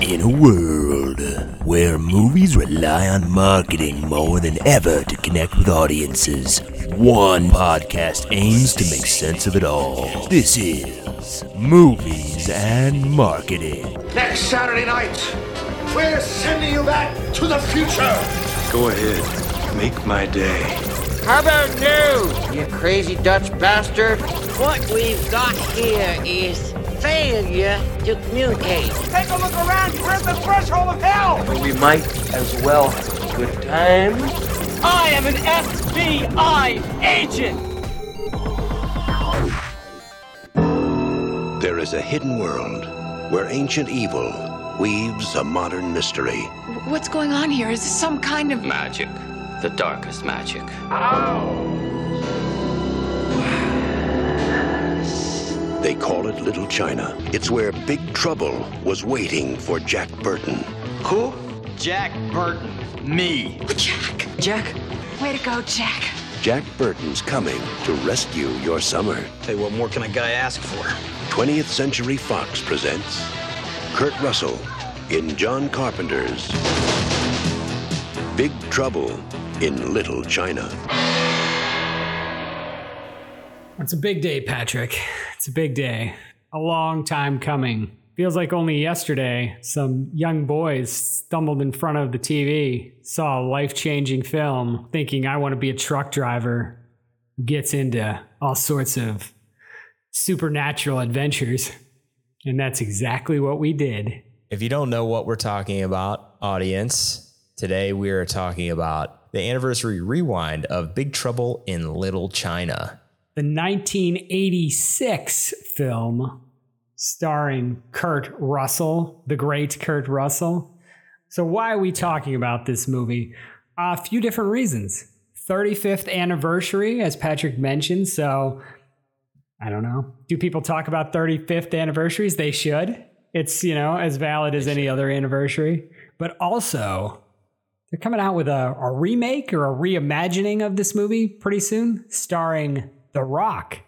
In a world where movies rely on marketing more than ever to connect with audiences, one podcast aims to make sense of it all. This is Movies and Marketing. Next Saturday night, we're sending you back to the future. Go ahead, make my day. How about news, you crazy Dutch bastard? What we've got here is failure to communicate. Take a look around. We're at the threshold of hell. We might as well have a good time. I am an FBI agent! There is a hidden world where ancient evil weaves a modern mystery. What's going on here? Is this some kind of magic? The darkest magic. They call it Little China. It's where Big Trouble was waiting for Jack Burton. Who? Jack Burton. Me. Jack? Jack? Way to go, Jack. Jack Burton's coming to rescue your summer. Hey, what more can a guy ask for? 20th Century Fox presents Kurt Russell in John Carpenter's Big Trouble in Little China. It's a big day, Patrick. It's a big day. A long time coming. Feels like only yesterday some young boys stumbled in front of the TV, saw a life changing film, thinking, I want to be a truck driver, gets into all sorts of supernatural adventures. And that's exactly what we did. If you don't know what we're talking about, audience, today we are talking about the anniversary rewind of Big Trouble in Little China. The 1986 film starring Kurt Russell, the great Kurt Russell. So, why are we talking about this movie? A few different reasons. 35th anniversary, as Patrick mentioned. So, I don't know. Do people talk about 35th anniversaries? They should. It's, you know, as valid as any other anniversary. But also, they're coming out with a, a remake or a reimagining of this movie pretty soon, starring The Rock.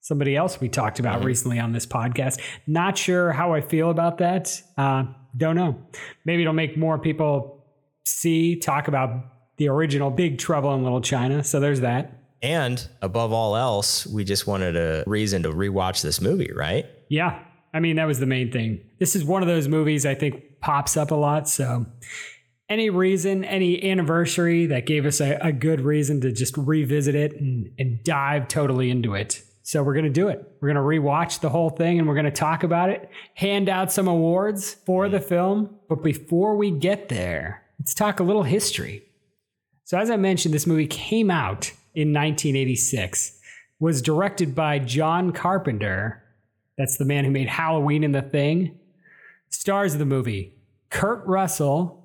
Somebody else we talked about Mm-hmm. recently on this podcast. Not sure how I feel about that. Uh, don't know. Maybe it'll make more people see, talk about the original Big Trouble in Little China. So there's that. And above all else, we just wanted a reason to rewatch this movie, right? Yeah. I mean, that was the main thing. This is one of those movies I think pops up a lot. So, any reason, any anniversary that gave us a, a good reason to just revisit it and, and dive totally into it. So, we're going to do it. We're going to rewatch the whole thing and we're going to talk about it, hand out some awards for the film. But before we get there, let's talk a little history. So, as I mentioned, this movie came out in 1986, was directed by John Carpenter. That's the man who made Halloween and The Thing. Stars of the movie Kurt Russell,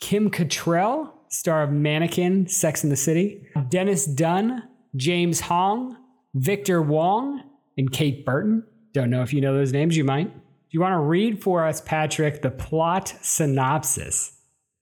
Kim Cattrall, star of Mannequin, Sex in the City, Dennis Dun, James Hong, Victor Wong, and Kate Burton. Don't know if you know those names, you might. Do you want to read for us, Patrick, the plot synopsis?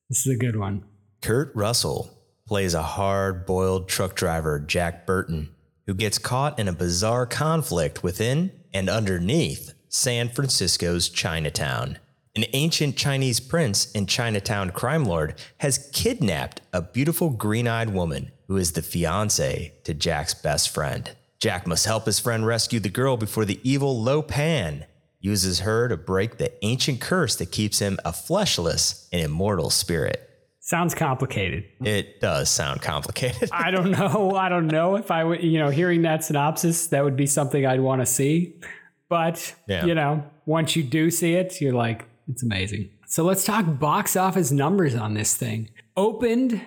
This is a good one. Kurt Russell plays a hard boiled truck driver, Jack Burton, who gets caught in a bizarre conflict within and underneath San Francisco's Chinatown. An ancient Chinese prince and Chinatown crime lord has kidnapped a beautiful green eyed woman who is the fiance to Jack's best friend. Jack must help his friend rescue the girl before the evil Lo Pan uses her to break the ancient curse that keeps him a fleshless and immortal spirit. Sounds complicated. It does sound complicated. I don't know. I don't know if I would, you know, hearing that synopsis, that would be something I'd want to see. But, Yeah. you know, once you do see it, you're like, it's amazing. So let's talk box office numbers on this thing. Opened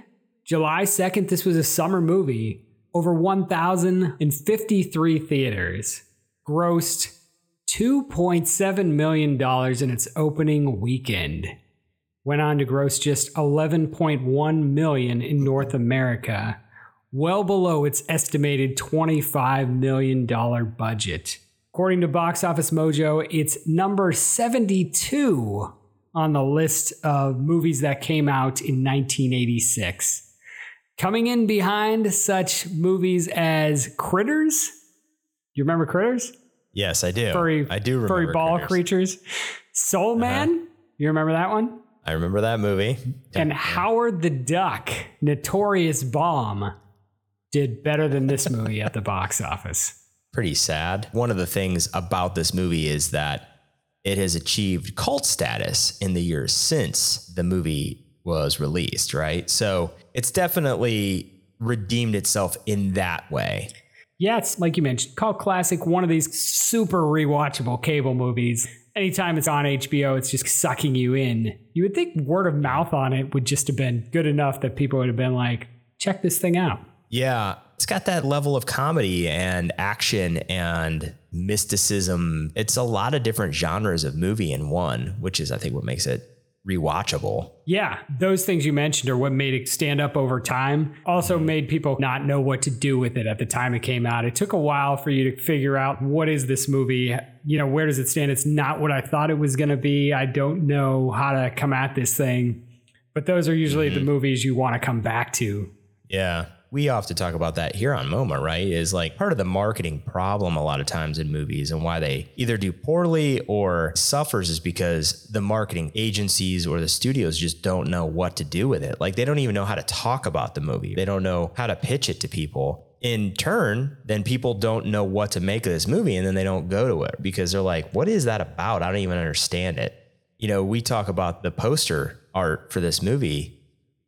July 2nd. This was a summer movie. Over 1,053 theaters. Grossed $2.7 million in its opening weekend. Went on to gross just 11.1 million in North America, well below its estimated $25 million budget. According to Box Office Mojo, it's number 72 on the list of movies that came out in 1986. Coming in behind such movies as Critters. You remember Critters? Yes, I do. Furry, I do remember furry ball Critters. creatures. Soul uh-huh. Man. You remember that one? I remember that movie. And Howard the Duck, Notorious Bomb, did better than this movie at the box office. Pretty sad. One of the things about this movie is that it has achieved cult status in the years since the movie was released, right? So it's definitely redeemed itself in that way. Yeah, it's like you mentioned, called classic, one of these super rewatchable cable movies. Anytime it's on HBO, it's just sucking you in. You would think word of mouth on it would just have been good enough that people would have been like, check this thing out. Yeah, it's got that level of comedy and action and mysticism. It's a lot of different genres of movie in one, which is, I think, what makes it rewatchable. Yeah, those things you mentioned are what made it stand up over time. Also made people not know what to do with it at the time it came out. It took a while for you to figure out what is this movie? You know, where does it stand? It's not what I thought it was going to be. I don't know how to come at this thing. But those are usually mm-hmm. the movies you want to come back to. Yeah we often talk about that here on MoMA, right? Is like part of the marketing problem a lot of times in movies and why they either do poorly or suffers is because the marketing agencies or the studios just don't know what to do with it. Like they don't even know how to talk about the movie. They don't know how to pitch it to people. In turn, then people don't know what to make of this movie and then they don't go to it because they're like, what is that about? I don't even understand it. You know, we talk about the poster art for this movie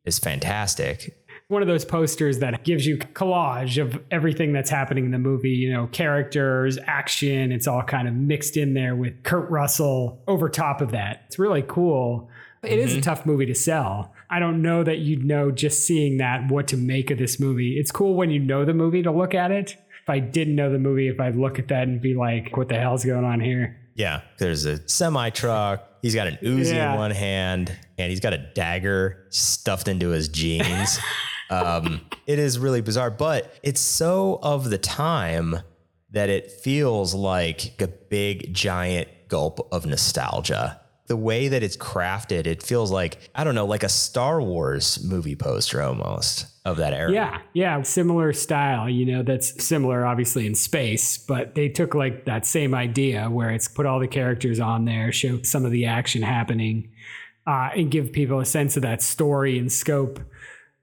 is fantastic one of those posters that gives you collage of everything that's happening in the movie, you know, characters, action, it's all kind of mixed in there with Kurt Russell over top of that. It's really cool. It mm-hmm. is a mm-hmm. tough movie to sell. I don't know that you'd know just seeing that what to make of this movie. It's cool when you know the movie to look at it. If I didn't know the movie, if I'd look at that and be like, what the hell's going on here? Yeah, there's a semi truck. He's got an Uzi yeah. in one hand, and he's got a dagger stuffed into his jeans. Um, it is really bizarre, but it's so of the time that it feels like a big giant gulp of nostalgia. The way that it's crafted, it feels like, I don't know, like a Star Wars movie poster almost of that era. Yeah, yeah, similar style, you know, that's similar obviously in space, but they took like that same idea where it's put all the characters on there, show some of the action happening, uh, and give people a sense of that story and scope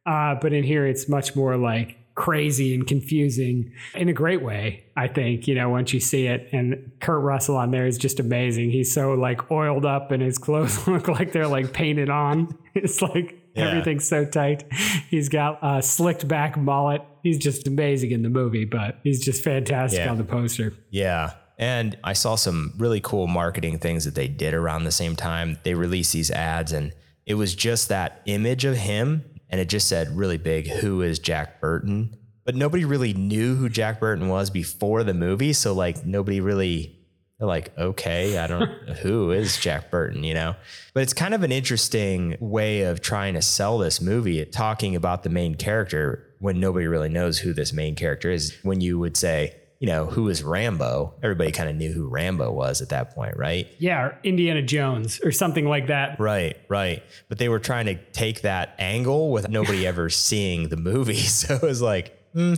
uh, but in here, it's much more like crazy and confusing in a great way. I think you know once you see it, and Kurt Russell on there is just amazing. He's so like oiled up, and his clothes look like they're like painted on. It's like yeah. everything's so tight. He's got a slicked back mullet. He's just amazing in the movie, but he's just fantastic yeah. on the poster. Yeah. And I saw some really cool marketing things that they did around the same time. They released these ads, and it was just that image of him and it just said really big, "Who is Jack Burton?" But nobody really knew who Jack Burton was before the movie, so like nobody really they're like, okay, I don't who is Jack Burton, you know? But it's kind of an interesting way of trying to sell this movie, talking about the main character when nobody really knows who this main character is. When you would say, you know, who is Rambo? Everybody kind of knew who Rambo was at that point, right? Yeah, or Indiana Jones or something like that. Right, right. But they were trying to take that angle with nobody ever seeing the movie. So it was like, hmm,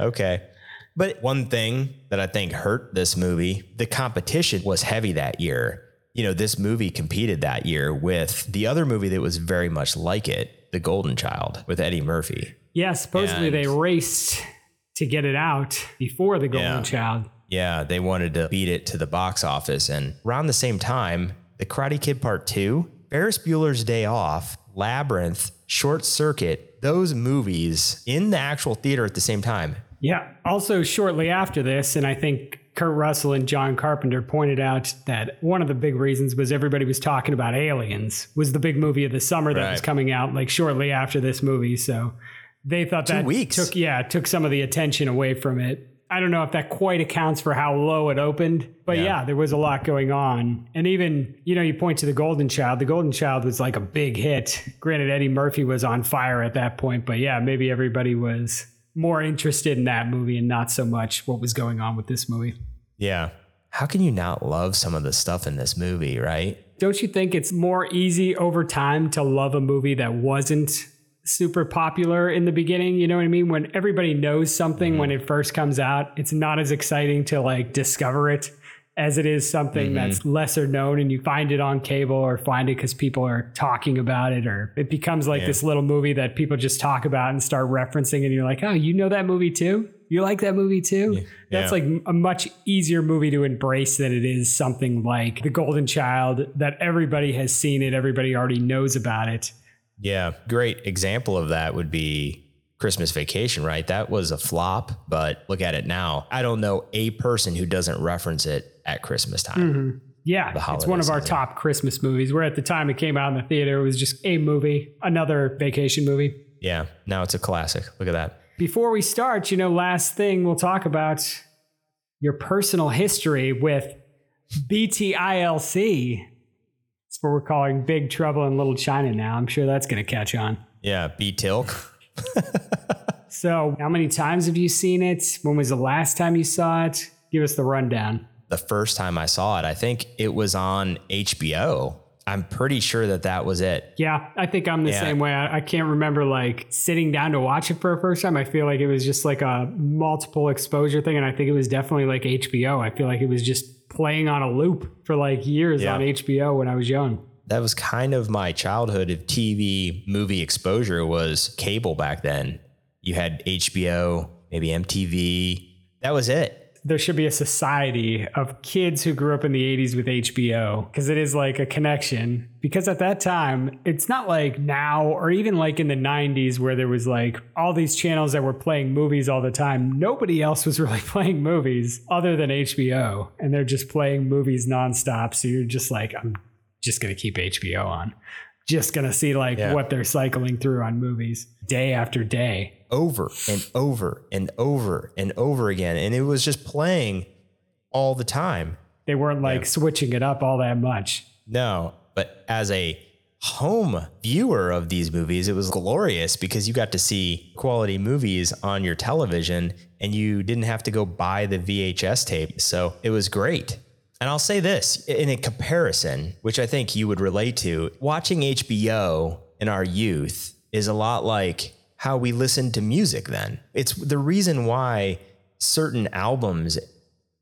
okay. But one thing that I think hurt this movie, the competition was heavy that year. You know, this movie competed that year with the other movie that was very much like it, The Golden Child with Eddie Murphy. Yeah, supposedly and they raced to get it out before the Golden yeah. Child. Yeah, they wanted to beat it to the box office. And around the same time, The Karate Kid Part 2, Ferris Bueller's Day Off, Labyrinth, Short Circuit, those movies in the actual theater at the same time. Yeah. Also, shortly after this, and I think Kurt Russell and John Carpenter pointed out that one of the big reasons was everybody was talking about Aliens was the big movie of the summer that right. was coming out like shortly after this movie. So they thought Two that weeks. took yeah took some of the attention away from it. I don't know if that quite accounts for how low it opened, but yeah. Yeah. there was a lot going on. And even, you know, you point to The Golden Child. The Golden Child was like a big hit. Granted, Eddie Murphy was on fire at that point, but yeah, maybe everybody was more interested in that movie and not so much what was going on with this movie. Yeah. How can you not love some of the stuff in this movie, right? Don't you think it's more easy over time to love a movie that wasn't super popular in the beginning? You know what I mean? When everybody knows something when it first comes out, it's not as exciting to like discover it as it is something Mhm. that's lesser known and you find it on cable or find it because people are talking about it or it becomes like Yeah. this little movie that people just talk about and start referencing and you're like, oh, you know that movie too? You like that movie too? That's Yeah. like a much easier movie to embrace than it is something like The Golden Child that everybody has seen it, everybody already knows about it. Yeah. Great example of that would be Christmas Vacation, right? That was a flop, but look at it now. I don't know a person who doesn't reference it at Christmas time. Mhm. Yeah, it's one of our season. top Christmas movies. Where at the time it came out in the theater, it was just a movie, another vacation movie. Yeah. Now it's a classic. Look at that. Before we start, you know, last thing we'll talk about your personal history with BTILC. What we're calling Big Trouble in Little China now. I'm sure that's going to catch on. Yeah. B Tilk. So, how many times have you seen it? When was the last time you saw it? Give us the rundown. the first time I saw it, I think it was on HBO. I'm pretty sure that that was it. Yeah, I think I'm the Yeah. same way. I, I can't remember like sitting down to watch it for a first time. I feel like it was just like a multiple exposure thing. And I think it was definitely like HBO. I feel like it was just playing on a loop for like years Yeah. on HBO when I was young. That was kind of my childhood of TV movie exposure was cable back then. You had HBO, maybe MTV. That was it. There should be a society of kids who grew up in the 80s with HBO because it is like a connection. Because at that time, it's not like now or even like in the 90s where there was like all these channels that were playing movies all the time. Nobody else was really playing movies other than HBO. And they're just playing movies nonstop. So you're just like, I'm just going to keep HBO on. Just going to see like Yeah. what they're cycling through on movies day after day. over and over and over and over again. And it was just playing all the time. They weren't like switching it up all that much. No, but as a home viewer of these movies, it was glorious because you got to see quality movies on your television and you didn't have to go buy the VHS tape. So it was great. And I'll say this in a comparison, which I think you would relate to, watching HBO in our youth is a lot like how we listened to music then. It's the reason why certain albums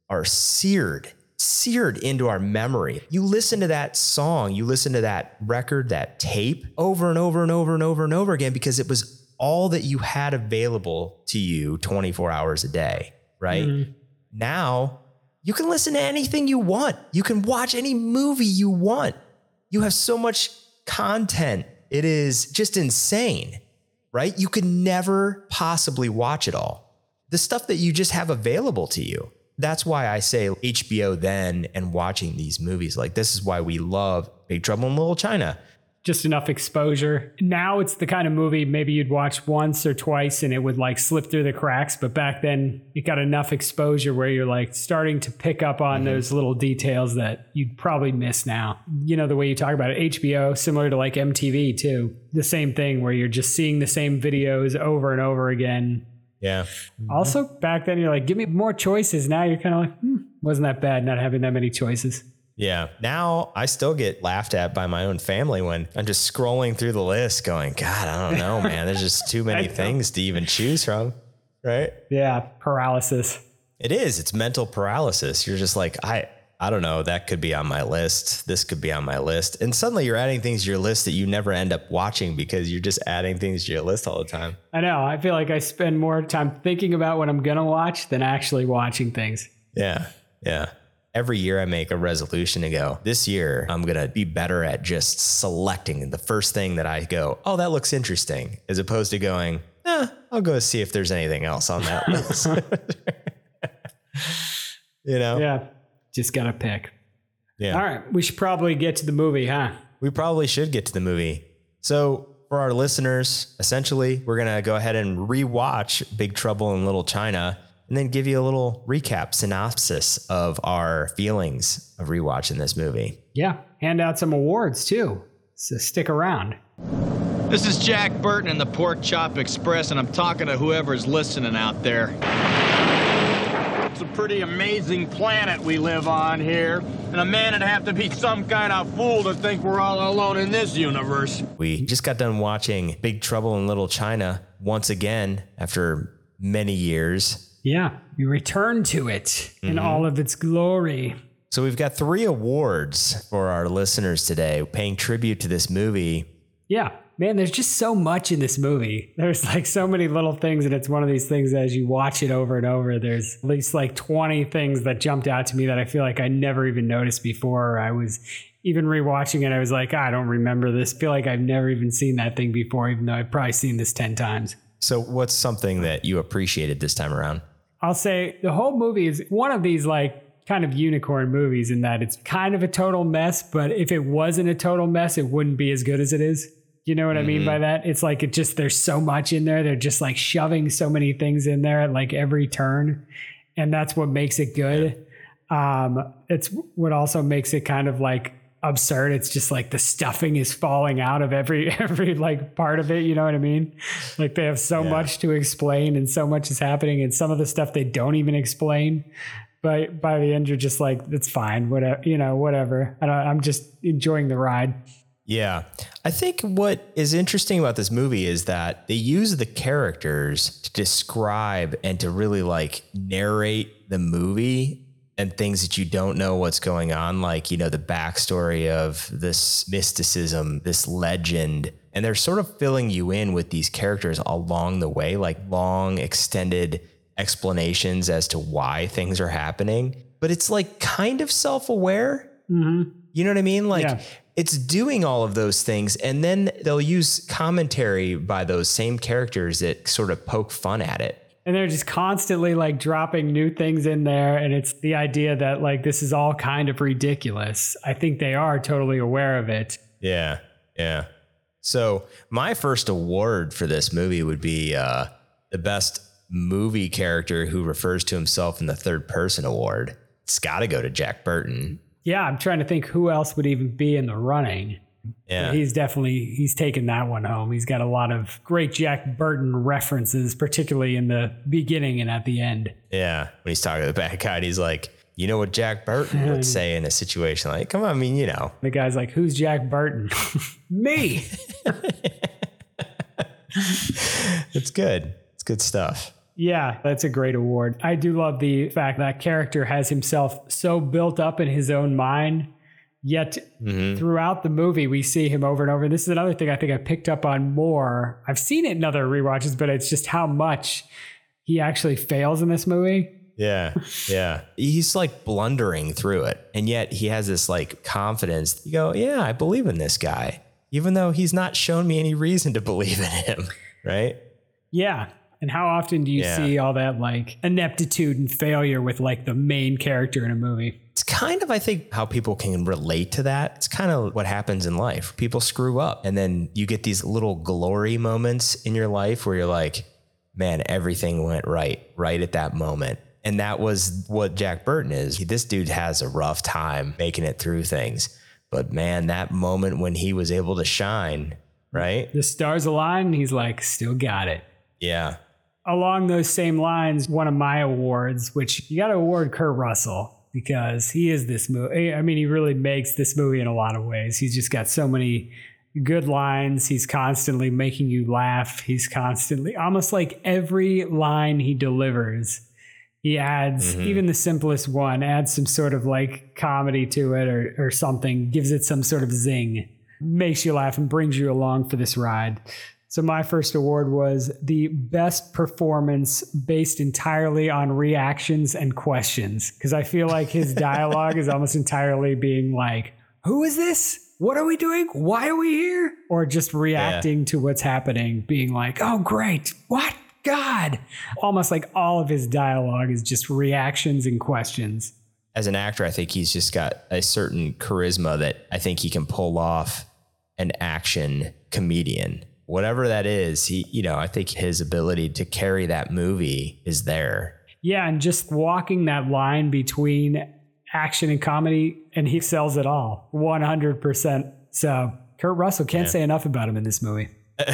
are seared, seared into our memory. You listen to that song, you listen to that record, that tape over and over and over and over and over again because it was all that you had available to you 24 hours a day, right? Mhm. Now, you can listen to anything you want. You can watch any movie you want. You have so much content. It is just insane, right? You could never possibly watch it all. The stuff that you just have available to you. That's why I say HBO then and watching these movies. Like, this is why we love Big Trouble in Little China. Just enough exposure. Now it's the kind of movie maybe you'd watch once or twice and it would like slip through the cracks. But back then it got enough exposure where you're like starting to pick up on those little details that you'd probably miss now. You know, the way you talk about it, HBO, similar to like MTV too. The same thing where you're just seeing the same videos over and over again. Yeah. Also, back then you're like, give me more choices. Now you're kind of like, hmm, wasn't that bad not having that many choices. Yeah. Now I still get laughed at by my own family when I'm just scrolling through the list going, God, I don't know, man. There's just too many things to even choose from. Right. Yeah, paralysis. It is. It's mental paralysis. You're just like, I, I don't know. That could be on my list. This could be on my list. And suddenly you're adding things to your list that you never end up watching because you're just adding things to your list all the time. I know. I feel like I spend more time thinking about what I'm going to watch than actually watching things. Yeah. Yeah. Every year I make a resolution to go, this year I'm going to be better at just selecting the first thing that I go, oh, that looks interesting, as opposed to going, eh, I'll go see if there's anything else on that list. you know? Yeah. Just got to pick. Yeah. All right. We should probably get to the movie, huh? We probably should get to the movie. So, for our listeners, essentially, we're going to go ahead and rewatch Big Trouble in Little China. And then give you a little recap synopsis of our feelings of rewatching this movie. Yeah, hand out some awards too. So stick around. This is Jack Burton in the Pork Chop Express, and I'm talking to whoever's listening out there. It's a pretty amazing planet we live on here, and a man would have to be some kind of fool to think we're all alone in this universe. We just got done watching Big Trouble in Little China once again after many years. Yeah, we return to it in mm-hmm. all of its glory. So we've got three awards for our listeners today, paying tribute to this movie. Yeah, man, there's just so much in this movie. There's like so many little things, and it's one of these things as you watch it over and over, there's at least like 20 things that jumped out to me that I feel like I never even noticed before. I was even rewatching it, I was like, I don't remember this. feel like I've never even seen that thing before, even though I've probably seen this 10 times. So, what's something that you appreciated this time around? I'll say the whole movie is one of these like kind of unicorn movies in that it's kind of a total mess, but if it wasn't a total mess, it wouldn't be as good as it is. You know what I mean by that? It's like it just there's so much in there. They're just like shoving so many things in there at like every turn. And that's what makes it good. Um, it's what also makes it kind of like absurd. It's just like the stuffing is falling out of every every like part of it. You know what I mean? Like they have so much to explain and so much is happening, and some of the stuff they don't even explain. But by the end, you're just like, it's fine, whatever, you know, whatever. I I'm just enjoying the ride. Yeah. I think what is interesting about this movie is that they use the characters to describe and to really like narrate the movie and things that you don't know what's going on, like, you know, the backstory of this mysticism, this legend. And they're sort of filling you in with these characters along the way, like long extended explanations as to why things are happening. But it's like kind of self aware. Mm-hmm. You know what I mean? Like Yeah. it's doing all of those things. And then they'll use commentary by those same characters that sort of poke fun at it. And they're just constantly like dropping new things in there. And it's the idea that like this is all kind of ridiculous. I think they are totally aware of it. Yeah. Yeah. So my first award for this movie would be uh, the best movie character who refers to himself in the third person award. It's got to go to Jack Burton. Yeah, I'm trying to think who else would even be in the running. Yeah. He's definitely he's taken that one home. He's got a lot of great Jack Burton references, particularly in the beginning and at the end. Yeah. When he's talking to the bad guy, he's like, you know what Jack Burton would say in a situation like, come on, I mean, you know. The guy's like, "Who's Jack Burton?" Me. It's good. It's good stuff. Yeah, that's a great award. I do love the fact that character has himself so built up in his own mind, yet mm-hmm. throughout the movie we see him over and over. This is another thing I think I picked up on more. I've seen it in other rewatches, but it's just how much he actually fails in this movie. Yeah. Yeah. He's like blundering through it. And yet he has this like confidence. You go, yeah, I believe in this guy, even though he's not shown me any reason to believe in him. Right. Yeah. And how often do you Yeah. see all that like ineptitude and failure with like the main character in a movie? It's kind of, I think, how people can relate to that. It's kind of what happens in life. People screw up, and then you get these little glory moments in your life where you're like, man, everything went right, right at that moment. And that was what Jack Burton is. This dude has a rough time making it through things. But man, that moment when he was able to shine, right? The stars align, and he's like, still got it. Yeah. along those same lines, one of my awards, which you got to award Kurt Russell because he is this movie. I mean, he really makes this movie in a lot of ways. He's just got so many good lines. He's constantly making you laugh. He's constantly, almost like every line he delivers, he adds, Mhm. even the simplest one, adds some sort of like comedy to it or, or something, gives it some sort of zing, makes you laugh and brings you along for this ride. So my first award was the best performance based entirely on reactions and questions because I feel like his dialogue is almost entirely being like, "Who is this? What are we doing? Why are we here?" or just reacting to what's happening, being like, "Oh great. What? God." Almost like all of his dialogue is just reactions and questions. as an actor, I think he's just got a certain charisma that I think he can pull off an action comedian. Whatever that is, he, you know, I think his ability to carry that movie is there. Yeah, and just walking that line between action and comedy, and he sells it all 100%. So Kurt Russell can't Yeah. say enough about him in this movie.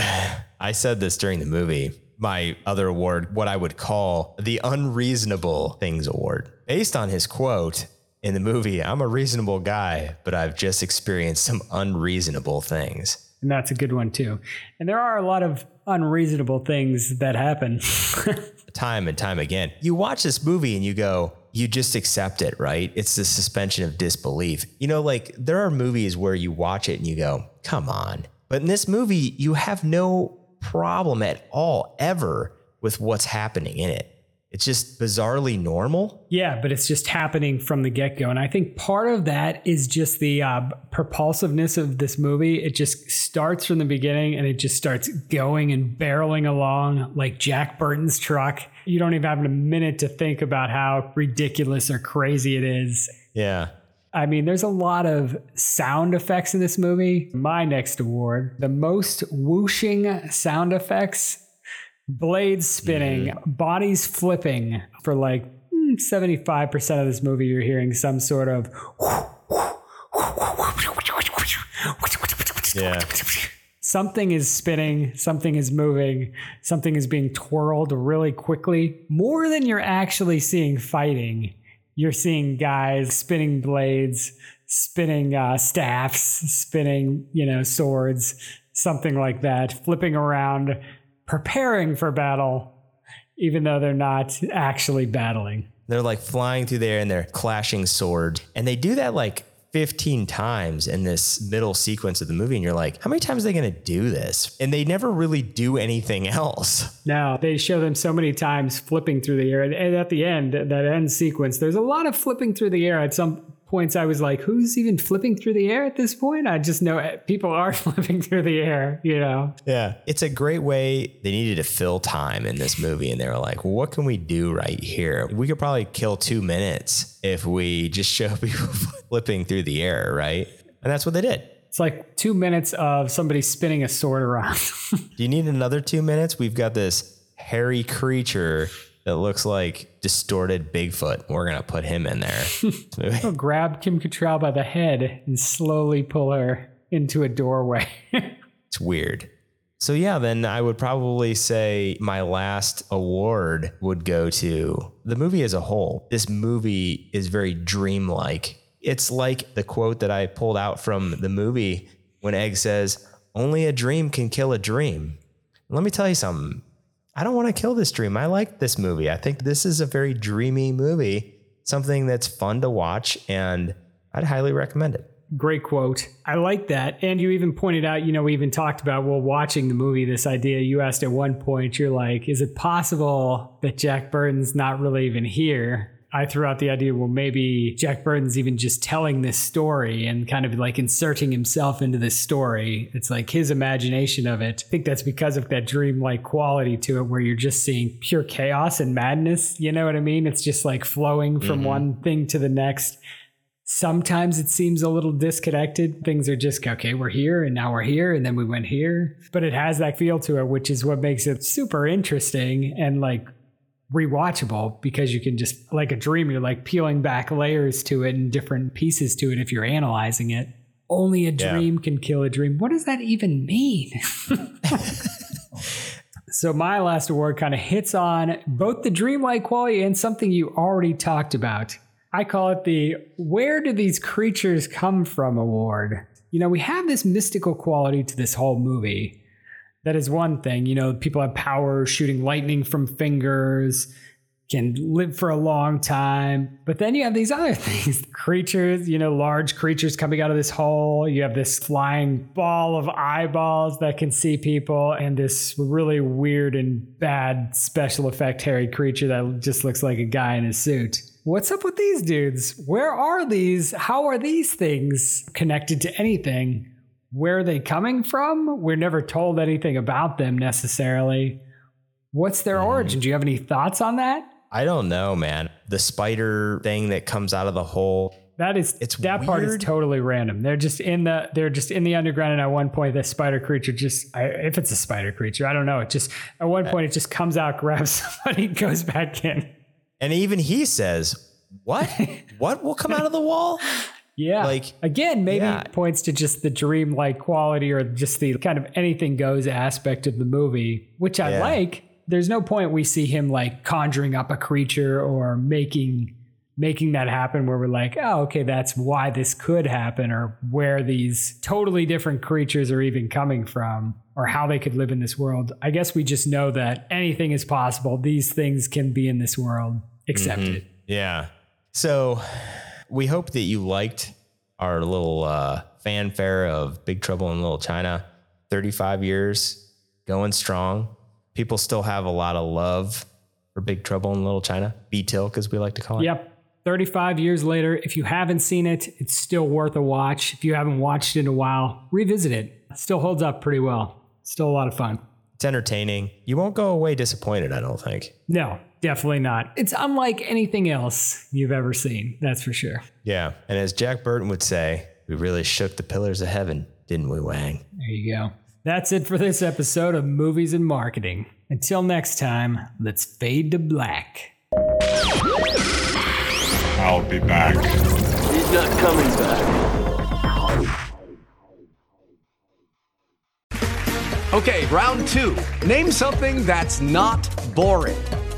I said this during the movie. My other award, what I would call the Unreasonable Things Award, based on his quote in the movie I'm a reasonable guy, but I've just experienced some unreasonable things. And that's a good one, too. And there are a lot of unreasonable things that happen. time and time again. You watch this movie and you go, you just accept it, right? It's the suspension of disbelief. You know, like there are movies where you watch it and you go, come on. But in this movie, you have no problem at all, ever, with what's happening in it. It's just bizarrely normal. Yeah, but it's just happening from the get go. And I think part of that is just the uh, propulsiveness of this movie. It just starts from the beginning and it just starts going and barreling along like Jack Burton's truck. You don't even have a minute to think about how ridiculous or crazy it is. Yeah. I mean, there's a lot of sound effects in this movie. My next award, the most whooshing sound effects blades spinning, bodies flipping. For like mm, 75% of this movie, you're hearing some sort of. Yeah. Something is spinning, something is moving, something is being twirled really quickly. More than you're actually seeing fighting, you're seeing guys spinning blades, spinning uh, staffs, spinning, you know, swords, something like that, flipping around, preparing for battle, even though they're not actually battling. They're like flying through the air and they're clashing swords. And they do that like 15 times in this middle sequence of the movie. And you're like, how many times are they going to do this? And they never really do anything else. No, they show them so many times flipping through the air. And at the end, that end sequence, there's a lot of flipping through the air. At some points, I was like, who's even flipping through the air at this point? I just know eh, people are flipping through the air, you know? Yeah. It's a great way. They needed to fill time in this movie. And they were like, well, what can we do right here? We could probably kill two minutes if we just show people flipping through the air, right? And that's what they did. It's like two minutes of somebody spinning a sword around. Do you need another two minutes? We've got this hairy creature that looks like distorted Bigfoot. We're going to put him in there. He'll grab Kim Cattrall by the head and slowly pull her into a doorway. It's weird. So yeah, then I would probably say my last award would go to the movie as a whole. This movie is very dreamlike. It's like the quote that I pulled out from the movie when Egg says, "Only a dream can kill a dream." Let me tell you something. I don't want to kill this dream. I like this movie. I think this is a very dreamy movie, something that's fun to watch, and I'd highly recommend it. Great quote. I like that. And you even pointed out, you know, we even talked about while watching the movie this idea. You asked at one point, you're like, is it possible that Jack Burton's not really even here? I threw out the idea, well, maybe Jack Burton's even just telling this story and kind of like inserting himself into this story. It's like his imagination of it. I think that's because of that dreamlike quality to it, where you're just seeing pure chaos and madness. You know what I mean? It's just like flowing from Mhm. one thing to the next. Sometimes it seems a little disconnected. Things are just, okay, we're here and now we're here and then we went here. But it has that feel to it, which is what makes it super interesting and like rewatchable because you can just, like a dream, you're like peeling back layers to it and different pieces to it if you're analyzing it. Only a Yeah. dream can kill a dream. What does that even mean? So my last award kind of hits on both the dreamlike quality and something you already talked about. I call it the Where Do These Creatures Come From award. You know, we have this mystical quality to this whole movie. That is one thing. You know, people have power shooting lightning from fingers, can live for a long time. But then you have these other things creatures, you know, large creatures coming out of this hole. You have this flying ball of eyeballs that can see people, and this really weird and bad special effect hairy creature that just looks like a guy in a suit. What's up with these dudes? Where are these? How are these things connected to anything? Where are they coming from? We're never told anything about them necessarily. What's their mm. origin? Do you have any thoughts on that? I don't know, man. The spider thing that comes out of the hole. That is It's that part is totally random. They're just in the they're just in the underground, and at one point, the spider creature just I, if it's a spider creature, I don't know. It just at one uh, point it just comes out, grabs somebody, goes back in. And even he says, What? what will come out of the wall? Yeah. Like, again, maybe yeah. points to just the dream-like quality or just the kind of anything goes aspect of the movie, which I Yeah. like. There's no point we see him like conjuring up a creature or making making that happen where we're like, oh, okay, that's why this could happen or where these totally different creatures are even coming from or how they could live in this world. I guess we just know that anything is possible. These things can be in this world. Accept Mhm. it. Yeah. So we hope that you liked our little uh, fanfare of Big Trouble in Little China. 35 years going strong. People still have a lot of love for Big Trouble in Little China. B-Tilk, as we like to call it. Yep. 35 years later, if you haven't seen it, it's still worth a watch. If you haven't watched it in a while, revisit it. It still holds up pretty well. Still a lot of fun. It's entertaining. You won't go away disappointed, I don't think. No, definitely not. It's unlike anything else you've ever seen. That's for sure. Yeah. And as Jack Burton would say, we really shook the pillars of heaven, didn't we, Wang? There you go. That's it for this episode of Movies and Marketing. Until next time, let's fade to black. I'll be back. He's not coming back. Okay, round two. Name something that's not boring.